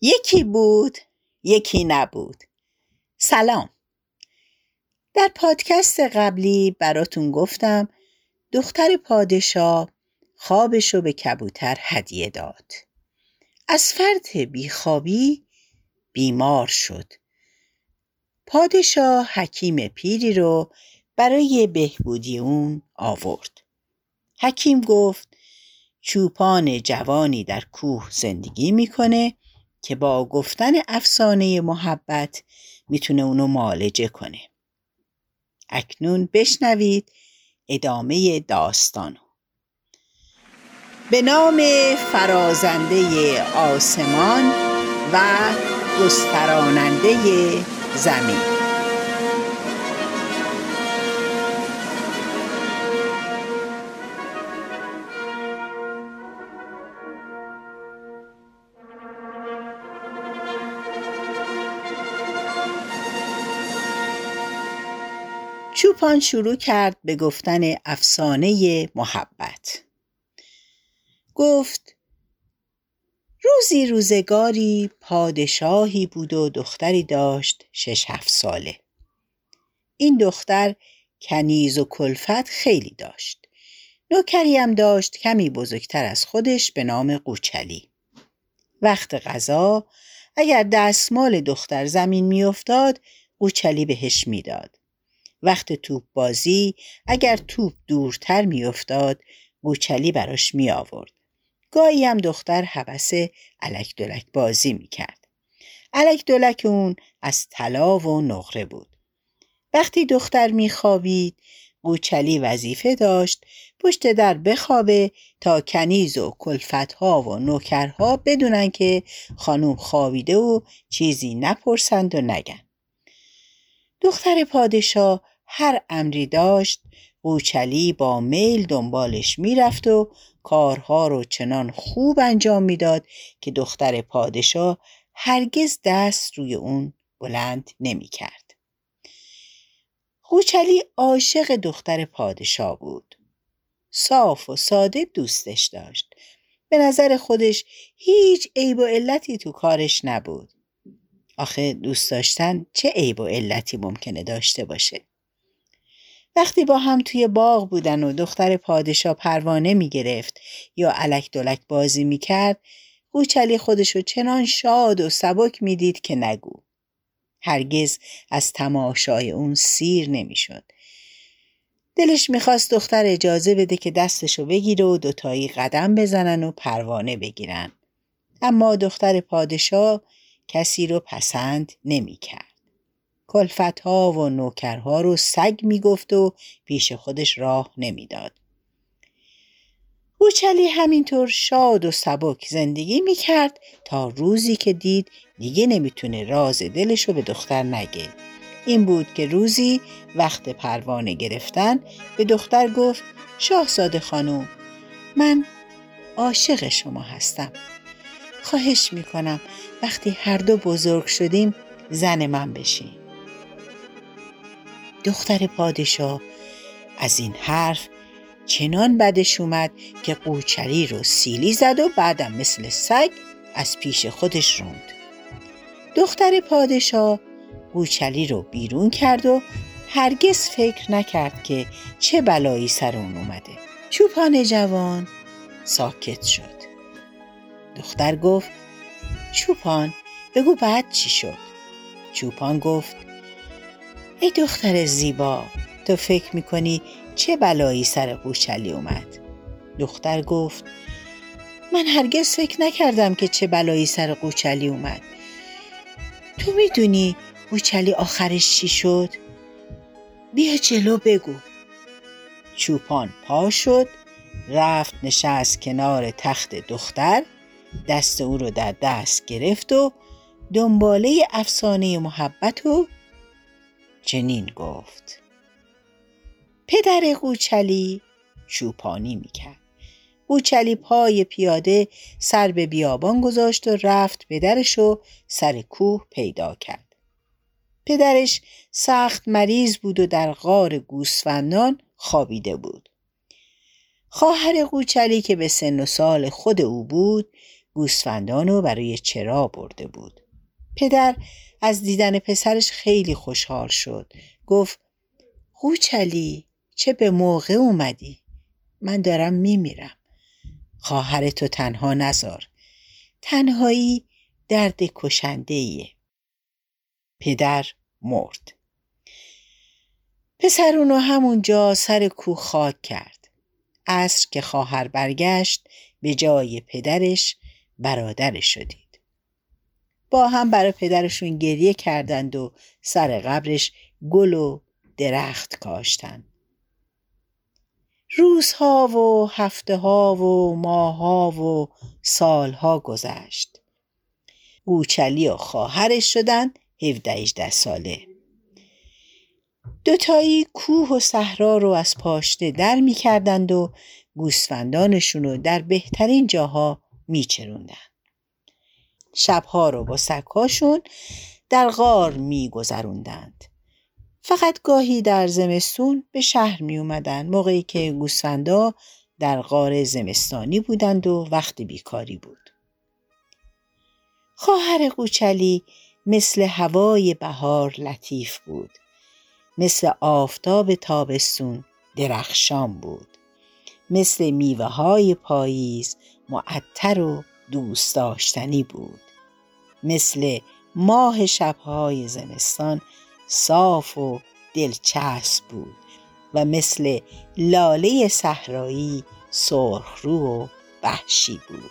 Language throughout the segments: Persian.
یکی بود یکی نبود. سلام. در پادکست قبلی براتون گفتم دختر پادشاه خوابشو به کبوتر هدیه داد. از فرط بیخوابی بیمار شد. پادشاه حکیم پیری رو برای بهبودی اون آورد. حکیم گفت چوپان جوانی در کوه زندگی می‌کنه که با گفتن افسانه محبت می‌تونه اونو معالجه کنه. اکنون بشنوید ادامه داستانو به نام فرازنده آسمان و گستراننده زمین. چوپان شروع کرد به گفتن افسانه محبت. گفت روزی روزگاری پادشاهی بود و دختری داشت شش هفت ساله. این دختر کنیز و کلفت خیلی داشت. نوکری هم داشت کمی بزرگتر از خودش به نام قوچلی. وقت غذا اگر دستمال دختر زمین میافتاد قوچلی بهش می‌داد. وقت توپ بازی اگر توپ دورتر میافتاد بوچلی براش می آورد. گاهی هم دختر حوس علک دلک بازی می کرد. علک دلک اون از طلا و نقره بود. وقتی دختر می خوابید بوچلی وظیفه داشت پشت در بخوابه تا کنیز و کلفتها و نوکرها بدونن که خانوم خوابیده و چیزی نپرسند و نگن. دختر پادشاه هر امری داشت قوچلی با میل دنبالش می‌رفت و کارها رو چنان خوب انجام می‌داد که دختر پادشاه هرگز دست روی اون بلند نمی‌کرد. قوچلی عاشق دختر پادشاه بود. صاف و ساده دوستش داشت. به نظر خودش هیچ عیب و علتی تو کارش نبود. آخه دوست داشتن چه عیب و علتی ممکنه داشته باشه؟ وقتی با هم توی باغ بودن و دختر پادشاه پروانه می گرفت یا علک دلک بازی می کرد قوچلی خودشو چنان شاد و سبک می دید که نگو. هرگز از تماشای اون سیر نمی شد. دلش می‌خواست دختر اجازه بده که دستشو بگیره و دوتایی قدم بزنن و پروانه بگیرن. اما دختر پادشاه کسی رو پسند نمی کرد. کلفتها و نوکرها رو سگ می‌گفت و پیش خودش راه نمی‌داد. اوچلی همینطور شاد و سبک زندگی می‌کرد تا روزی که دید دیگه نمی‌تونه راز دلش رو به دختر نگه. این بود که روزی وقت پروانه گرفتن به دختر گفت شاهزاده خانم من عاشق شما هستم. خواهش می‌کنم وقتی هر دو بزرگ شدیم زن من بشین. دختر پادشاه از این حرف چنان بدش اومد که قوچلی رو سیلی زد و بعدم مثل سگ از پیش خودش روند. دختر پادشاه قوچلی رو بیرون کرد و هرگز فکر نکرد که چه بلایی سر اون اومده. چوپان جوان ساکت شد. دختر گفت چوپان بگو بعد چی شد؟ چوپان گفت ای دختر زیبا تو فکر می‌کنی چه بلایی سر قوچلی اومد دختر گفت من هرگز فکر نکردم که چه بلایی سر قوچلی اومد تو می‌دونی قوچلی آخرش چی شد؟ بیا جلو بگو چوپان پا شد رفت نشست کنار تخت دختر دست او رو در دست گرفت و دنباله افسانه محبت و چنین گفت. پدر قوچلی چوپانی می‌کرد. قوچلی پای پیاده سر به بیابان گذاشت و رفت پدرش و سر کوه پیدا کرد. پدرش سخت مریض بود و در غار گوسفندان خوابیده بود. خواهر قوچلی که به سن و سال خود او بود گوسفندان رو برای چرا برده بود. پدر از دیدن پسرش خیلی خوشحال شد. گفت قوچلی چه به موقع اومدی؟ من دارم میمیرم. خواهر تو تنها نزار. تنهایی درد کشنده ایه. پدر مرد. پسر اونو همونجا سر کوه خاک کرد. عصر که خواهر برگشت به جای پدرش برادرش شدید. با هم برای پدرشون گریه کردند و سر قبرش گل و درخت کاشتند. روزها و هفته ها و ماهها و سالها گذشت. گوچلی و خواهرش شدن هفده ساله. دوتایی کوه و صحرا رو از پاشنه در می‌کردند و گوسفندانشون رو در بهترین جاها میچروندن شبها رو با سگهاشون در غار میگذروندند فقط گاهی در زمستون به شهر می اومدن موقعی که گوسفندا در غار زمستانی بودند و وقت بیکاری بود. خواهر قوچلی مثل هوای بهار لطیف بود. مثل آفتاب تابستون درخشان بود. مثل میوه های پاییز معطر و دوست داشتنی بود. مثل ماه شبهای زمستان صاف و دلچسب بود و مثل لاله صحرایی سرخرو و وحشی بود.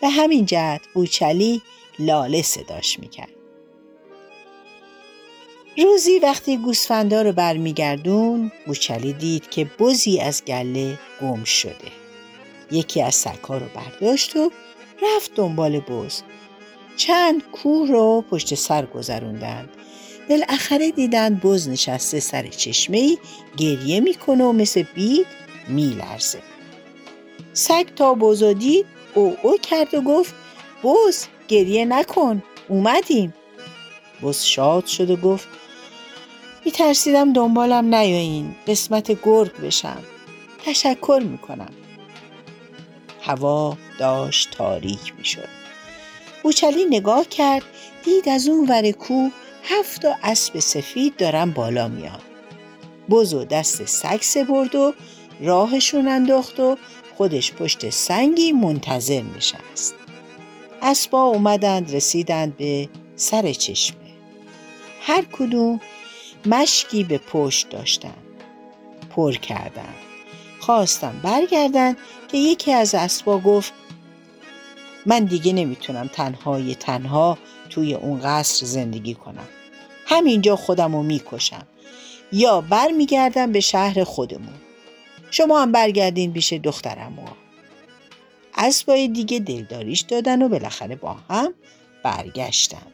به همین جهت بوچلی لاله صداش می‌کرد. روزی وقتی گوسفندا رو برمیگردون بوچلی دید که بزی از گله گم شده. یکی از سگها رو برداشت و رفت دنبال بز. چند کوه رو پشت سر گذروندند بالاخره دیدن بز نشسته سر چشمه ای گریه می‌کنه و مثل بید میلرزه. سگ تا بزو دید او او کرد و گفت بز گریه نکن اومدیم. بز شاد شد و گفت میترسیدم دنبالم نیایین قسمت گرگ بشم. تشکر می‌کنم. هوا داشت تاریک می‌شد. بوچلی نگاه کرد دید از اون ور کوه هفت اسب سفید دارن بالا میان. بز و دست سگ سپرد و راهشون انداخت و خودش پشت سنگی منتظر نشست. اسبا اومدند رسیدند به سر چشمه. هر کدوم مشکی به پشت داشتن. پر کردن. خواستم برگردن که یکی از اسبا گفت من دیگه نمی‌تونم تنهای تنها توی اون قصر زندگی کنم. همینجا خودم رو می‌کشم یا برمیگردم به شهر خودمون. شما هم برگردین پیش دخترم و اسبای دیگه دلداریش دادن و بالاخره با هم برگشتن.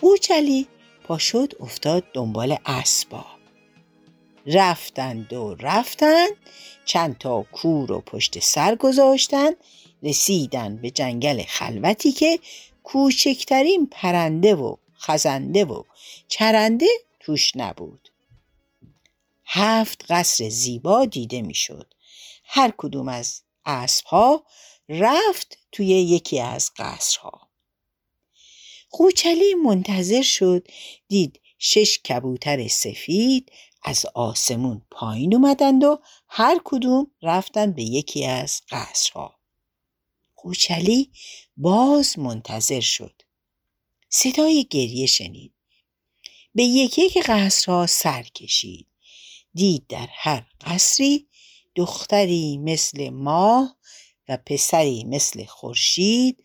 بوچلی پا شد افتاد دنبال اسبا. رفتند و رفتند. چند تا کور و پشت سر گذاشتن رسیدن به جنگل خلوتی که کوچکترین پرنده و خزنده و چرنده توش نبود. هفت قصر زیبا دیده می‌شد. هر کدوم از اسبها رفت توی یکی از قصرها. خوچلی منتظر شد. دید شش کبوتر سفید از آسمون پایین اومدند و هر کدوم رفتن به یکی از قصرها. خوچلی باز منتظر شد. صدای گریه شنید. به یکی یک قصرها سر کشید. دید در هر قصری دختری مثل ماه و پسری مثل خورشید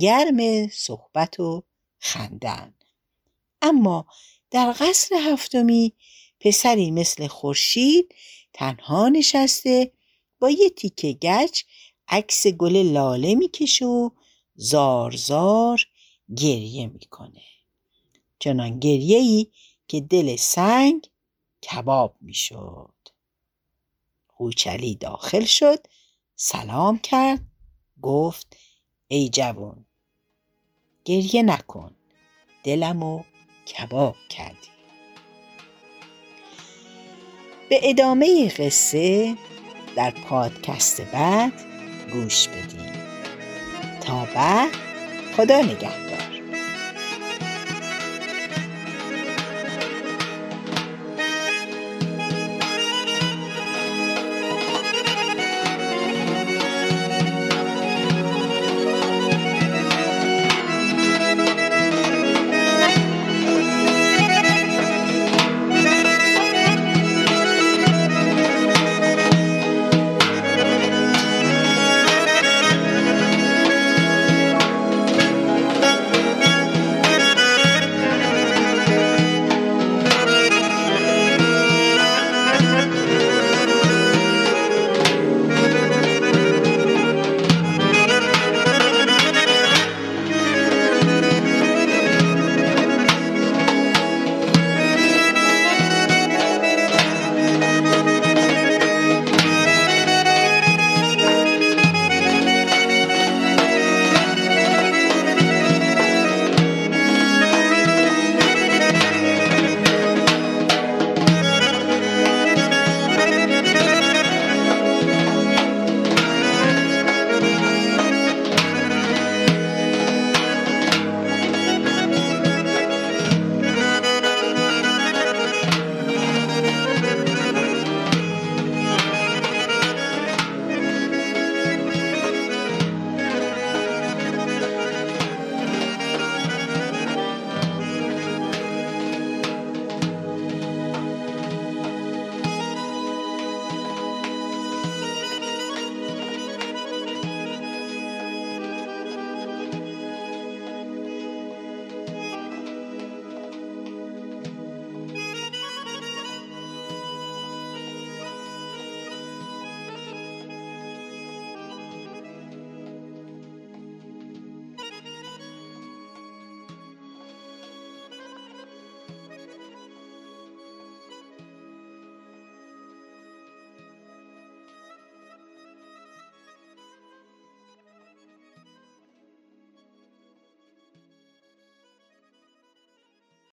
گرم صحبت و خندن اما در قصر هفتمی پسری مثل خورشید تنها نشسته با یه تیکه گچ عکس گل لاله می‌کشه و زار زار گریه می‌کنه. چنان گریه ای که دل سنگ کباب می‌شد. خوچلی داخل شد سلام کرد گفت ای جوون گریه نکن دلمو کباب کردی. به ادامه قصه در پادکست بعد گوش بدیم تا بعد خدا نگهدار.